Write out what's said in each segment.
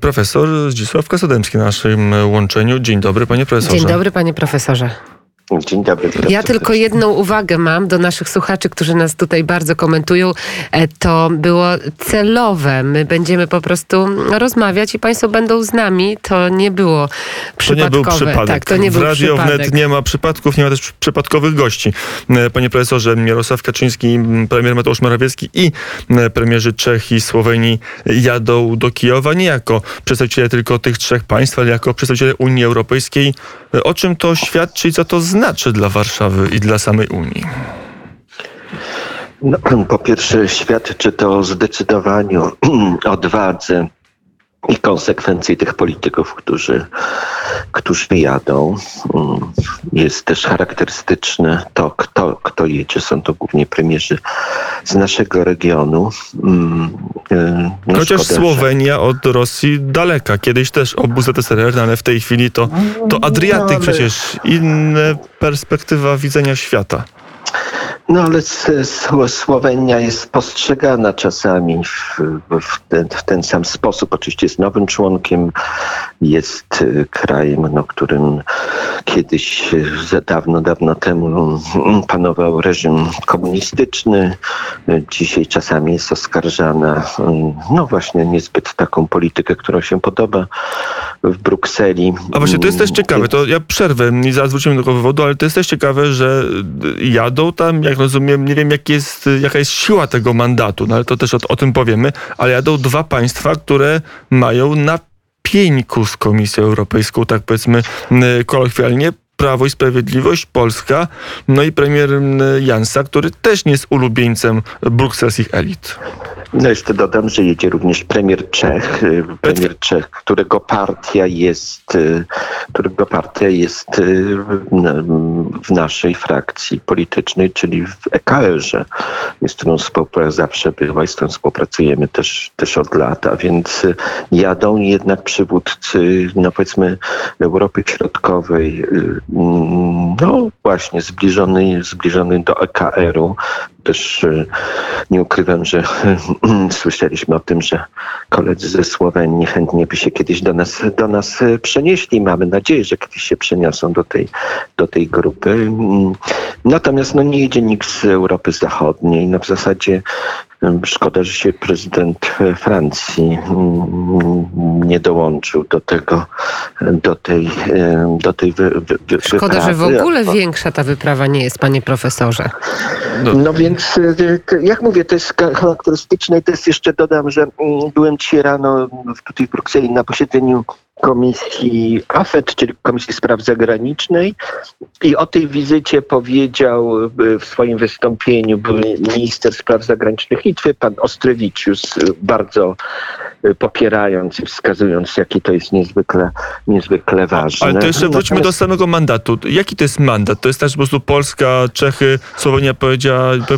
Profesor Zdzisław Kasodemski na naszym łączeniu. Dzień dobry, panie profesorze. Dzień dobry, panie profesorze. Dzień dobry. Ja tylko jedną uwagę mam do naszych słuchaczy, którzy nas tutaj bardzo komentują. E, to było celowe. My będziemy po prostu rozmawiać i państwo będą z nami. To nie było przypadkowe. To nie był przypadek. Tak, to nie w był Radio przypadek. Wnet nie ma przypadków, nie ma też przypadkowych gości. E, Panie profesorze, Jarosław Kaczyński, premier Mateusz Morawiecki i e, premierzy Czech i Słowenii jadą do Kijowa nie jako przedstawiciele tylko tych trzech państw, ale jako przedstawiciele Unii Europejskiej. O czym to świadczy i co to znaczy dla Warszawy i dla samej Unii? No, po pierwsze świadczy to o zdecydowaniu, odwadze i konsekwencji tych polityków, którzy, którzy jadą. Mm, Jest też charakterystyczne to, kto, kto jedzie. Są to głównie premierzy z naszego regionu. Mm, y, no Chociaż szkoda, że- Słowenia od Rosji daleka. Kiedyś też obóz ZSRR, no ale w tej chwili to, to Adriatyk No, ale- przecież. Inna perspektywa widzenia świata. No ale Słowenia jest postrzegana czasami w, w, ten, w ten sam sposób. Oczywiście jest nowym członkiem, jest y, krajem, no, którym kiedyś za dawno, dawno temu mm, panował reżim komunistyczny. Dzisiaj czasami jest oskarżana, y, no właśnie, niezbyt taką politykę, która się podoba w Brukseli. A właśnie to jest też Mm, ciekawe, to ja przerwę i zaraz wrócimy do tego wywodu, ale to jest też ciekawe, że y, jadą tam, jak rozumiem, nie wiem jak jest, jaka jest siła tego mandatu, no ale to też o, o tym powiemy, ale jadą dwa państwa, które mają na pieńku z Komisją Europejską, tak powiedzmy kolokwialnie, Prawo i Sprawiedliwość, Polska, no i premier Jansa, który też nie jest ulubieńcem brukselskich elit. No jeszcze dodam, że jedzie również premier Czech, y, premier Czech, którego partia jest, y, którego partia jest y, w- naszej frakcji politycznej, czyli w EKR-ze, z którą współpraca zawsze była i z którą współpracujemy też, też od lat, a więc jadą jednak przywódcy, no powiedzmy, Europy Środkowej, mm, no właśnie zbliżony, zbliżony do EKR-u, też y, nie ukrywam, że słyszeliśmy o tym, że koledzy ze Słowenii chętnie by się kiedyś do nas, do nas y, przenieśli. Mamy nadzieję, że kiedyś się przeniosą do tej, do tej grupy. Mm, Natomiast no, nie jedzie nikt z Europy Zachodniej. No, w zasadzie szkoda, że się prezydent y, Francji mm, nie dołączył do tego, do tej, y, do tej wy, wy, wy, Szkoda, że w wyprawy. ogóle większa ta wyprawa nie jest, panie profesorze. No więc, y, y, jak mówię, to jest charakterystyczne i to jest jeszcze dodam, że mm, byłem dzisiaj rano w- tutaj w Brukseli na posiedzeniu Komisji AFET, czyli Komisji Spraw Zagranicznej i o tej wizycie powiedział y, w swoim wystąpieniu były minister spraw zagranicznych Litwy, pan Ostrewicius, y, bardzo y, popierając i wskazując, jakie to jest niezwykle, niezwykle ważne. Ale to jeszcze wróćmy do Natomiast- samego mandatu. Jaki to jest mandat? To jest że po prostu Polska, Czechy, Słowenia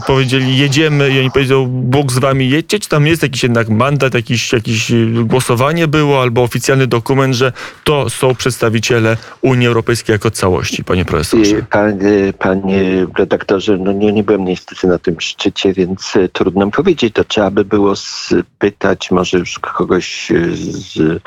powiedzieli jedziemy i oni powiedzą Bóg z wami jedźcie, czy tam jest jakiś jednak mandat, jakiś, y, głosowanie było albo oficjalny dokument, że to są przedstawiciele Unii Europejskiej jako całości, panie profesorze? Y, Panie, panie redaktorze, no nie, nie byłem niestety na tym szczycie, więc y, trudno mi powiedzieć. To trzeba by było spytać może już kogoś y, z,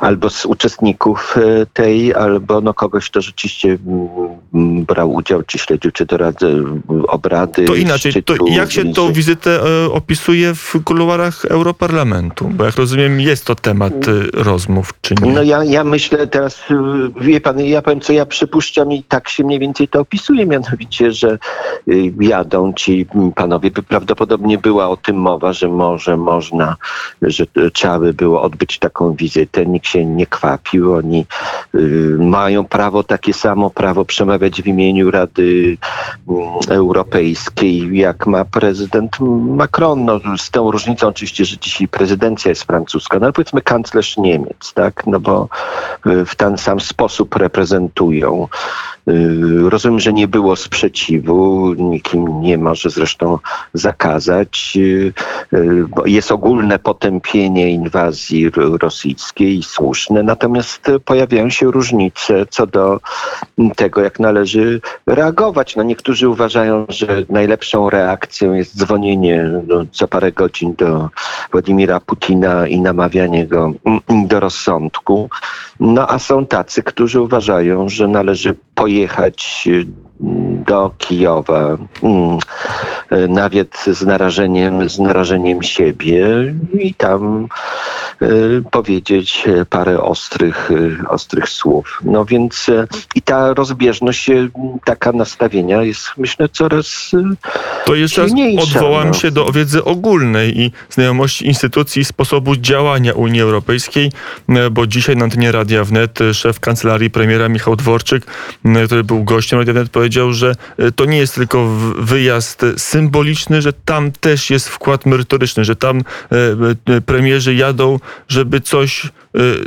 albo z uczestników y, tej, albo no kogoś, kto rzeczywiście mm, mm, brał udział, czy śledził, czy doradzę y, obrady. To inaczej, to jak się tą wizy. wizytę opisuje w kuluarach Europarlamentu? Bo jak rozumiem, jest to temat rozmów, czy No ja, ja myślę teraz, y, wie pan, ja powiem co ja przypuszczam i tak się mniej więcej to opisuje, mianowicie, że y, jadą ci panowie, prawdopodobnie była o tym mowa, że może można, że trzeba by było odbyć taką wizytę, nikt się nie kwapił, oni y, mają prawo, takie samo prawo przemawiać w imieniu Rady mm, Europejskiej, jak ma prezydent Macron, no, z tą różnicą oczywiście, że dzisiaj prezydencja jest francuska, no ale powiedzmy kanclerz Niemiec, tak, no bo y, w ten sam sposób reprezentują Rozumiem, że nie było sprzeciwu, nikim nie może zresztą zakazać. Jest ogólne potępienie inwazji rosyjskiej, słuszne, natomiast pojawiają się różnice co do tego, jak należy reagować. No niektórzy uważają, że najlepszą reakcją jest dzwonienie no, co parę godzin do Władimira Putina i namawianie go do rozsądku. No a są tacy, którzy uważają, że należy pojechać jechać y, do Kijowa, mm, nawet z narażeniem, z narażeniem siebie i tam y, powiedzieć parę ostrych, y, ostrych słów. No więc y, i ta rozbieżność taka nastawienia jest myślę coraz To jeszcze raz odwołam no. się do wiedzy ogólnej i znajomości instytucji i sposobu działania Unii Europejskiej, bo dzisiaj na antenie Radia Wnet szef kancelarii premiera Michał Dworczyk, który był gościem Radia Wnet, powiedział, że to nie jest tylko wyjazd symboliczny, że tam też jest wkład merytoryczny, że tam e, e, premierzy jadą, żeby coś e,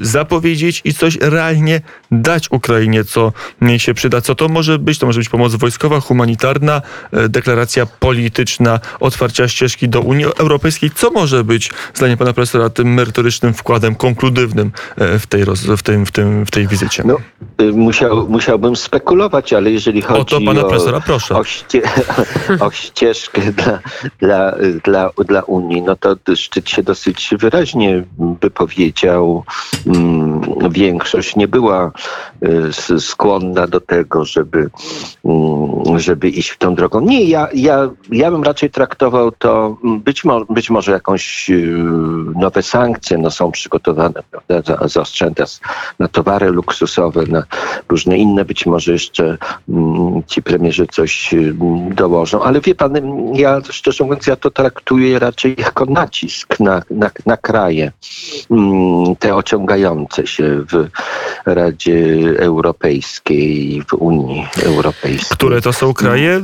zapowiedzieć i coś realnie dać Ukrainie, co się przyda. Co to może być? To może być pomoc wojskowa, humanitarna, deklaracja polityczna, otwarcia ścieżki do Unii Europejskiej. Co może być, zdaniem pana profesora, tym merytorycznym wkładem konkludywnym w tej, w tym, w tym, w tej wizycie? No, y, musiał, musiałbym spekulować, ale jeżeli chodzi o... to pana o, profesora, proszę. O, ście, o ścieżkę dla, dla, dla, dla Unii, no to szczyt się dosyć wyraźnie wypowiedział. Mm, większość nie była skłonna do tego, żeby, mm, żeby iść w tą drogą. Nie, ja, ja, ja bym raczej traktował to mm, być, mo, być może jakąś y, nowe sankcje, no są przygotowane prawda, na towary luksusowe, na różne inne, być może jeszcze ci premierzy coś dołożą. Ale wie pan, ja szczerze mówiąc, ja to traktuję raczej jako nacisk na, na, na kraje mm, te ociągające się w Radzie Europejskiej, w Unii Europejskiej. Które to są kraje?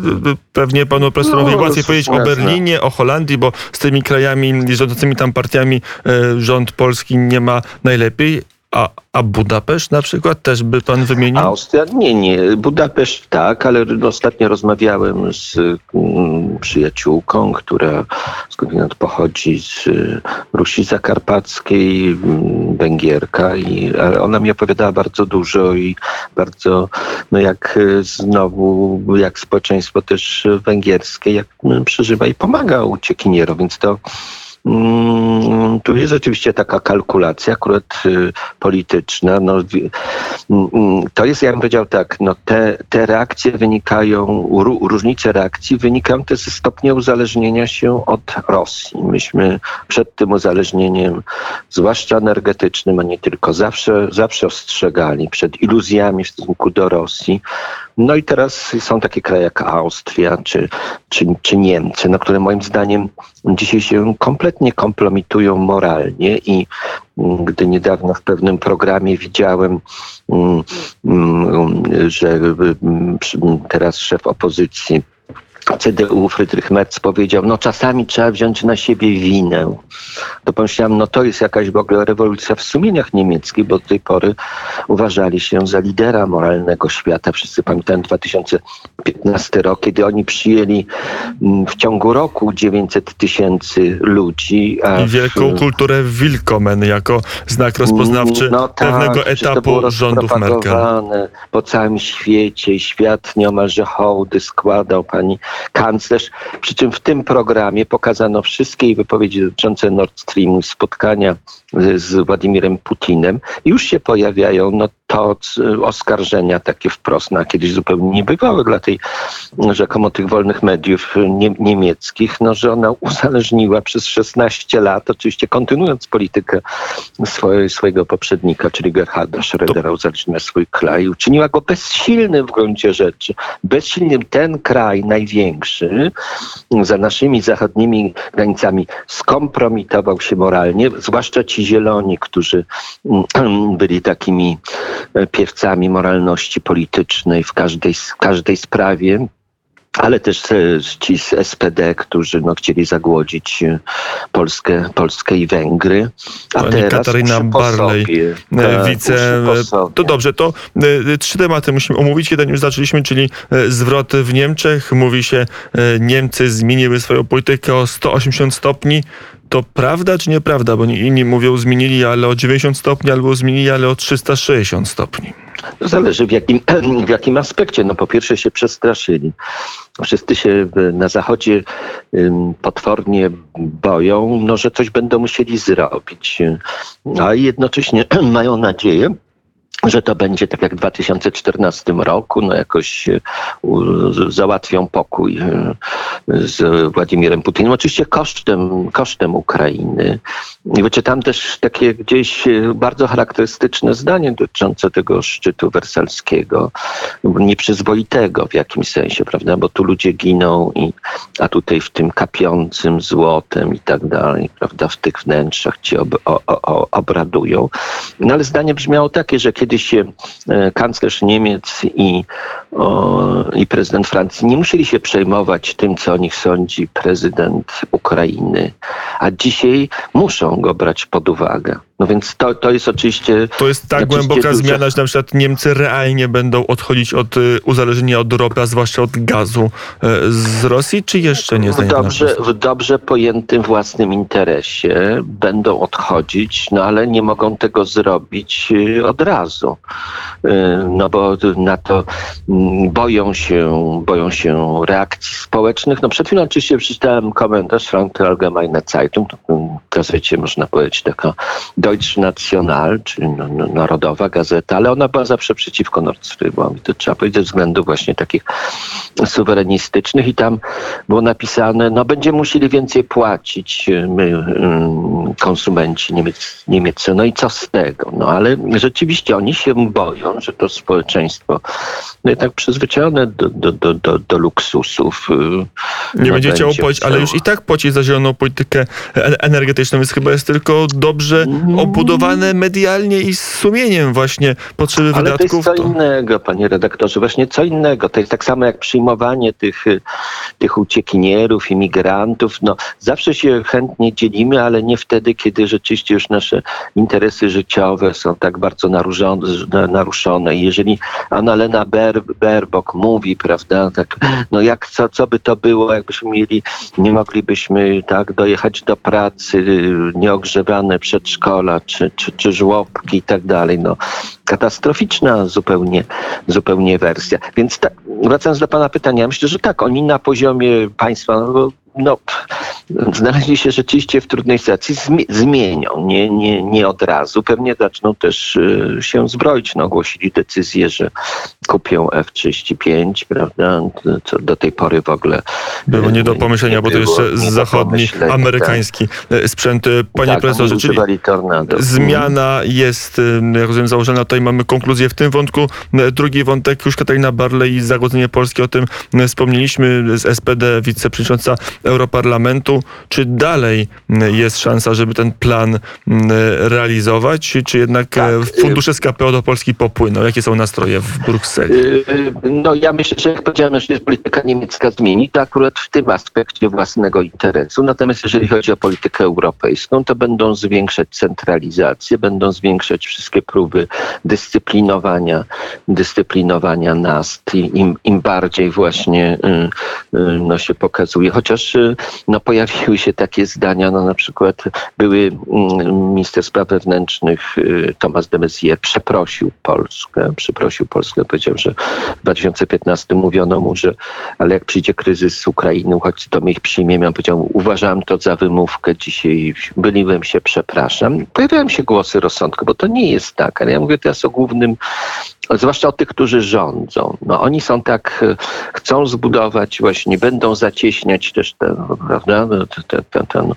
Pewnie panu profesorowi no, łatwiej powiedzieć o Berlinie, o Holandii, bo z tymi krajami rządzącymi tam partiami e, rząd polski nie ma najlepiej. A, a Budapeszt na przykład też by pan wymienił? Austria? Nie, nie. Budapeszt tak, ale ostatnio rozmawiałem z mm, przyjaciółką, która skądinąd pochodzi z y, Rusi Zakarpackiej, mm, Węgierka i ona mi opowiadała bardzo dużo i bardzo, no jak y, znowu, jak społeczeństwo też węgierskie, jak mm, przeżywa i pomaga uciekinierom, więc to tu jest oczywiście taka kalkulacja, akurat y, polityczna. No, mm, mm, to jest, ja bym powiedział tak, no te, te reakcje wynikają, różnice reakcji wynikają też ze stopnia uzależnienia się od Rosji. Myśmy przed tym uzależnieniem, zwłaszcza energetycznym, a nie tylko, zawsze, zawsze ostrzegali przed iluzjami w stosunku do Rosji. No i teraz są takie kraje jak Austria czy, czy, czy Niemcy, no, które moim zdaniem dzisiaj się kompletnie kompromitują moralnie i mm, gdy niedawno w pewnym programie widziałem, mm, mm, że teraz szef opozycji CDU Friedrich Merz powiedział, no czasami trzeba wziąć na siebie winę. To pomyślałem, no to jest jakaś w ogóle rewolucja w sumieniach niemieckich, bo do tej pory uważali się za lidera moralnego świata. Wszyscy pamiętają 2015 rok, kiedy oni przyjęli mm, w ciągu roku 900 tysięcy ludzi. I wielką w... kulturę Willkommen jako znak rozpoznawczy no tak, pewnego etapu rządów Merkel. Po całym świecie i świat nieomalże hołdy składał pani kanclerz. Przy czym w tym programie pokazano wszystkie jej wypowiedzi dotyczące Nord Streamu, spotkania z Władimirem Putinem. Już się pojawiają no, to oskarżenia takie wprost, na kiedyś zupełnie niebywałe dla tej rzekomo tych wolnych mediów nie, niemieckich, no, że ona uzależniła przez 16 lat, oczywiście kontynuując politykę swoje, swojego poprzednika, czyli Gerharda Schrödera, uzależniła swój kraj, uczyniła go bezsilnym w gruncie rzeczy. Bezsilnym ten kraj największy za naszymi zachodnimi granicami skompromitował się moralnie, zwłaszcza ci zieloni, którzy byli takimi piewcami moralności politycznej w każdej, każdej sprawie ale też ci z SPD, którzy no, chcieli zagłodzić Polskę, Polskę i Węgry. A Pani teraz Katarina Barley, tak, wice... To dobrze, to trzy tematy musimy omówić. Jeden już zaczęliśmy, czyli zwrot w Niemczech. Mówi się, Niemcy zmieniły swoją politykę o 180 stopni. To prawda czy nieprawda? Bo inni mówią zmienili, ale o 90 stopni, albo zmienili, ale o 360 stopni. To zależy w jakim, w jakim aspekcie. No po pierwsze się przestraszyli. Wszyscy się na Zachodzie potwornie boją, no, że coś będą musieli zrobić. A jednocześnie mają nadzieję, że to będzie tak jak w 2014 roku, no jakoś e, załatwią pokój e, z Władimirem Putinem. Oczywiście kosztem, kosztem Ukrainy. I wyczytam też takie gdzieś e, bardzo charakterystyczne zdanie dotyczące tego szczytu wersalskiego, nieprzyzwoitego w jakimś sensie, prawda, bo tu ludzie giną, i, a tutaj w tym kapiącym złotem i tak dalej, prawda, w tych wnętrzach ci ob, o, o, obradują. No ale zdanie brzmiało takie, że kiedy kiedyś się e, kanclerz Niemiec i, o, i prezydent Francji nie musieli się przejmować tym, co o nich sądzi prezydent Ukrainy, a dzisiaj muszą go brać pod uwagę. No więc to, to jest oczywiście... To jest tak głęboka zmiana, że na przykład Niemcy realnie będą odchodzić od y, uzależnienia od ropy, a zwłaszcza od gazu y, z Rosji, czy jeszcze nie? W dobrze, w dobrze pojętym własnym interesie będą odchodzić, no ale nie mogą tego zrobić y, od razu. No bo na to boją się, boją się reakcji społecznych. No przed chwilą oczywiście przeczytałem komentarz Frankfurter Allgemeine Zeitung, w gazecie można powiedzieć taka Deutsche National, czyli no, no, narodowa gazeta, ale ona była zawsze przeciwko Nord Streamowi. To trzeba powiedzieć ze względów właśnie takich suwerenistycznych i tam było napisane, no będziemy musieli więcej płacić y, my, y, konsumenci niemiec, niemieccy. No i co z tego? No ale rzeczywiście oni się boją, że to społeczeństwo no jednak przyzwyczajone do, do, do, do, do luksusów. Y, Nie no będzie chciało płacić, ale już i tak płaci za zieloną politykę energetyczną, więc chyba jest tylko dobrze mhm obudowane medialnie i z sumieniem właśnie potrzeby Ale wydatków. to jest co to... innego, panie redaktorze, właśnie co innego. To jest tak samo jak przyjmowanie tych, tych uciekinierów, imigrantów. No, zawsze się chętnie dzielimy, ale nie wtedy, kiedy rzeczywiście już nasze interesy życiowe są tak bardzo naruszone. I jeżeli Annalena Ber, Berbok mówi, prawda, tak, no jak, co, co by to było, jakbyśmy mieli, nie moglibyśmy tak dojechać do pracy, nieogrzewane przedszkola, czy, czy, czy żłobki i tak dalej. No, katastroficzna zupełnie, zupełnie wersja. Więc tak, wracając do pana pytania, myślę, że tak, oni na poziomie państwa, no, no, znaleźli się rzeczywiście w trudnej sytuacji, zmienią, nie, nie, nie od razu. Pewnie zaczną też y, się zbroić. No, ogłosili decyzję, że kupią F-35, prawda, co do tej pory w ogóle... Było nie do pomyślenia, nie bo to jeszcze zachodni, amerykański tak. sprzęt. Panie tak, profesorze, czyli zmiana jest, jak rozumiem, założona. Tutaj mamy konkluzję w tym wątku. Drugi wątek, już Katarina Barley i Zagodzenie Polskie, o tym wspomnieliśmy, z SPD, wiceprzewodnicząca Europarlamentu. Czy dalej jest szansa, żeby ten plan realizować, czy jednak tak. fundusze z KPO do Polski popłyną? Jakie są nastroje w Brukseli? Y, y, no ja myślę, że jak powiedziałem, że jest polityka niemiecka zmieni, to akurat w tym aspekcie własnego interesu. Natomiast jeżeli chodzi o politykę europejską, to będą zwiększać centralizację, będą zwiększać wszystkie próby dyscyplinowania, dyscyplinowania nas. Im, im bardziej właśnie y, no, się pokazuje. Chociaż Y, no, pojawiły się takie zdania, no na przykład były mm, minister spraw wewnętrznych y, Thomas de przeprosił Polskę, przeprosił Polskę, powiedział, że w 2015 mówiono mu, że ale jak przyjdzie kryzys z Ukrainy, uchodźcy, to my ich przyjmiemy. On powiedział, uważałem to za wymówkę, dzisiaj byliłem się, przepraszam. Pojawiają się głosy rozsądku, bo to nie jest tak, ale ja mówię teraz o głównym zwłaszcza o tych, którzy rządzą. No, oni są tak, e, chcą zbudować właśnie, będą zacieśniać też prawda, ten, ten, ten,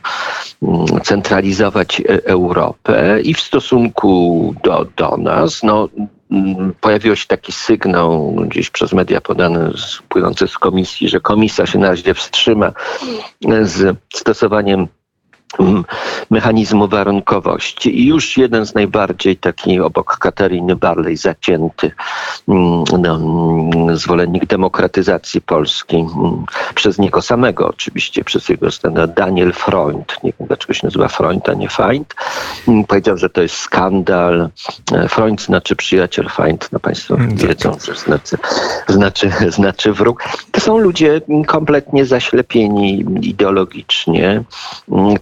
centralizować e, Europę i w stosunku do, do nas, no, mm, pojawił się taki sygnał gdzieś przez media podany płynący z komisji, że komisja się na razie wstrzyma z stosowaniem mm, mechanizmu warunkowości. I już jeden z najbardziej taki obok Katariny Barley zacięty no, zwolennik demokratyzacji Polski przez niego samego oczywiście, przez jego stronę Daniel Freund, nie wiem dlaczego się nazywa Freund, a nie Feind, powiedział, że to jest skandal. E, Freund znaczy przyjaciel, Feind, no Państwo Mm, tak. wiedzą, że znaczy, znaczy, znaczy wróg. To są ludzie kompletnie zaślepieni ideologicznie.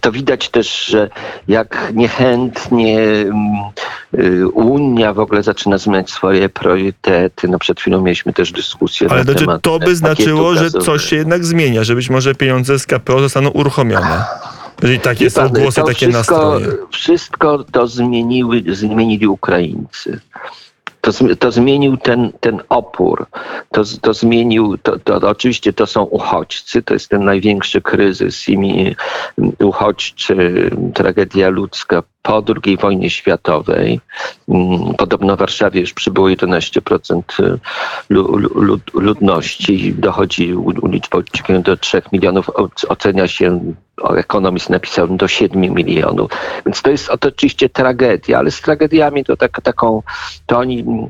To widać też, że jak niechętnie mm, y, Unia w ogóle zaczyna zmieniać swoje priorytety. No przed chwilą mieliśmy też dyskusję Ale na znaczy, temat to by znaczyło, że gazowego. coś się jednak zmienia, że być może pieniądze z KPO zostaną uruchomione. Jeżeli takie Wie są pan, głosy, takie wszystko, nastroje. Wszystko to zmieniły, zmienili Ukraińcy. To, to zmienił ten, ten opór. To, to zmienił, to, to, oczywiście to są uchodźcy, to jest ten największy kryzys i uchodźczy, tragedia ludzka po II wojnie światowej. Mm, Podobno w Warszawie już przybyło 11% lu- lu- lud- ludności. Dochodzi uciekających do 3 milionów. Ocenia się, ekonomist napisał, do 7 milionów. Więc to jest oczywiście tragedia, ale z tragediami to tak, taką, to oni, mm,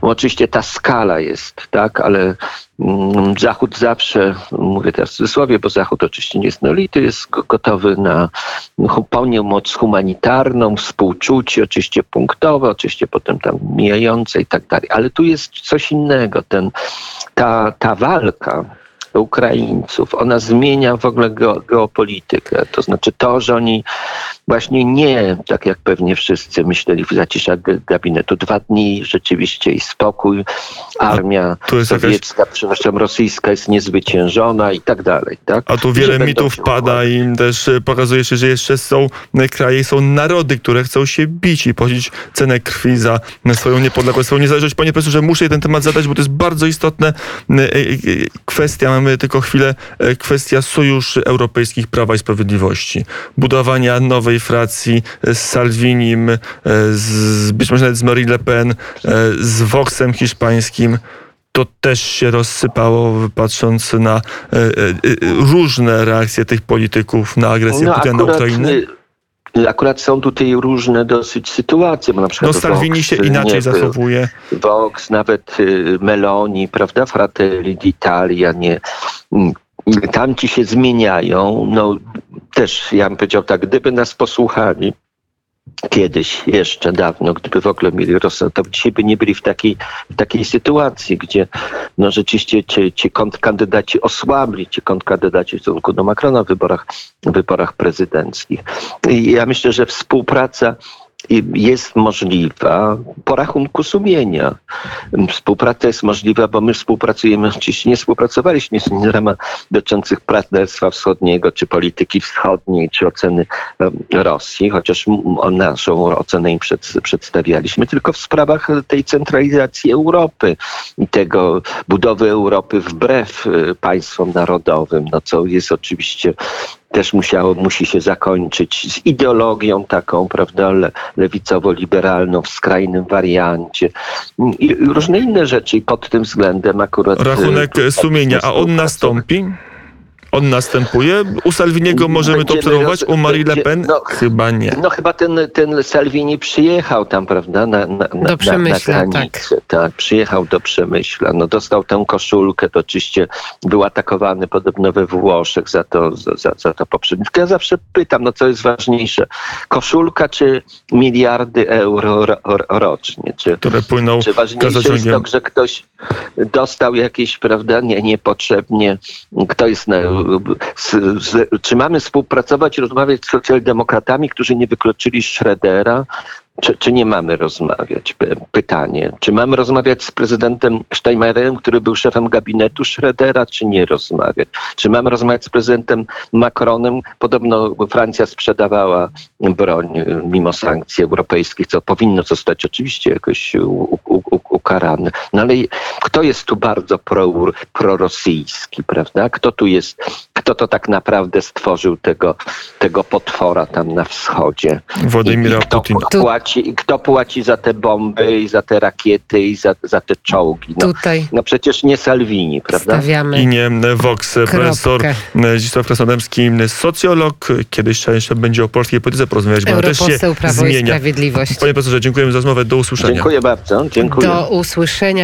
oczywiście ta skala jest, tak, ale mm, Zachód zawsze, mówię teraz w cudzysłowie, bo Zachód oczywiście nie jest nolity, jest go- gotowy na hu- pomoc humanitarną, współczucie, oczywiście punktowe, oczywiście potem tam mijające i tak dalej. Ale tu jest coś innego. Ten, ta, ta walka Ukraińców, ona zmienia w ogóle geo, geopolitykę. To znaczy to, że oni właśnie nie, tak jak pewnie wszyscy myśleli w zaciszach gabinetu, dwa dni rzeczywiście i spokój, armia jest jakaś- sowiecka, przepraszam, rosyjska jest niezwyciężona i tak dalej. Tak? A tu wiele mitów pada i też e, pokazuje się, że jeszcze są e, kraje, są narody, które chcą się bić i płacić cenę krwi za e, swoją niepodległość, swoją niezależność. Panie profesorze, muszę ten temat zadać, bo to jest bardzo istotna kwestia. Mamy tylko chwilę. E, Kwestia sojuszy europejskich Prawa i Sprawiedliwości. Budowania nowej Francji e, z Salvinim, e, z, być może nawet z Marie Le Pen, z Voxem hiszpańskim to też się rozsypało, patrząc na e, e, różne reakcje tych polityków na agresję Putina na Ukrainę. Y, Akurat są tutaj różne dosyć sytuacje, bo na przykład No Salvini się y, inaczej był. zachowuje. Vox, nawet y, Meloni, prawda, Fratelli d'Italia, nie. Mm, Tamci się zmieniają. No też, ja bym powiedział tak, gdyby nas posłuchali kiedyś, jeszcze dawno, gdyby w ogóle mieli rozsądek, to dzisiaj by nie byli w takiej, w takiej sytuacji, gdzie no rzeczywiście ci, ci kontrkandydaci osłabli, ci kontrkandydaci w stosunku do Macrona w wyborach, w wyborach prezydenckich. I ja myślę, że współpraca jest możliwa po rachunku sumienia. Współpraca jest możliwa, bo my współpracujemy, oczywiście nie współpracowaliśmy w ramach dotyczących partnerstwa wschodniego, czy polityki wschodniej, czy oceny Rosji, chociaż naszą ocenę im przed, przedstawialiśmy, tylko w sprawach tej centralizacji Europy i tego budowy Europy wbrew y, państwom narodowym, no co jest oczywiście też musiało, musi się zakończyć z ideologią taką, prawda, le, lewicowo-liberalną w skrajnym wariancie i, różne inne rzeczy i pod tym względem akurat... Rachunek y, sumienia, a on nastąpi? On następuje? U Salviniego możemy to obserwować, roz- u Marie Le Pen? no, Chyba nie. No chyba ten, ten Salvini przyjechał tam, prawda, na, na, na, Przemyśla, na granicę. Tak. przyjechał do Przemyśla. No dostał tę koszulkę, to oczywiście był atakowany podobno we Włoszech za to, za, za, za to poprzednie. Ja zawsze pytam, no co jest ważniejsze, koszulka czy miliardy euro ro, ro, rocznie? Czy, Które płyną czy ważniejsze jest to, że ktoś dostał jakieś, prawda, nie, niepotrzebnie, kto jest na, z, z, czy mamy współpracować, rozmawiać z socjaldemokratami, którzy nie wykluczyli Schroedera, czy, czy nie mamy rozmawiać? Pytanie. Czy mamy rozmawiać z prezydentem Steinmeierem, który był szefem gabinetu Schroedera, czy nie rozmawiać? Czy mamy rozmawiać z prezydentem Macronem? Podobno Francja sprzedawała broń y, mimo sankcji europejskich, co powinno zostać oczywiście jakoś ukarane. No ale kto jest tu bardzo pro, prorosyjski, prawda? Kto tu jest, kto to tak naprawdę stworzył tego, tego potwora tam na wschodzie. Władimira. Tu- płaci, I kto płaci za te bomby i za te rakiety i za, za te czołgi? No, Tutaj no przecież nie Salvini, prawda? stawiamy. I nie Vox, profesor Zdzisław Krasnodębski, socjolog. Kiedyś trzeba jeszcze będzie o polskiej polityce porozmawiać, bo też się Prawo i zmienia. Sprawiedliwość. Panie profesorze, dziękujemy za rozmowę. Do usłyszenia. Dziękuję bardzo. Dziękuję. Do usłyszenia.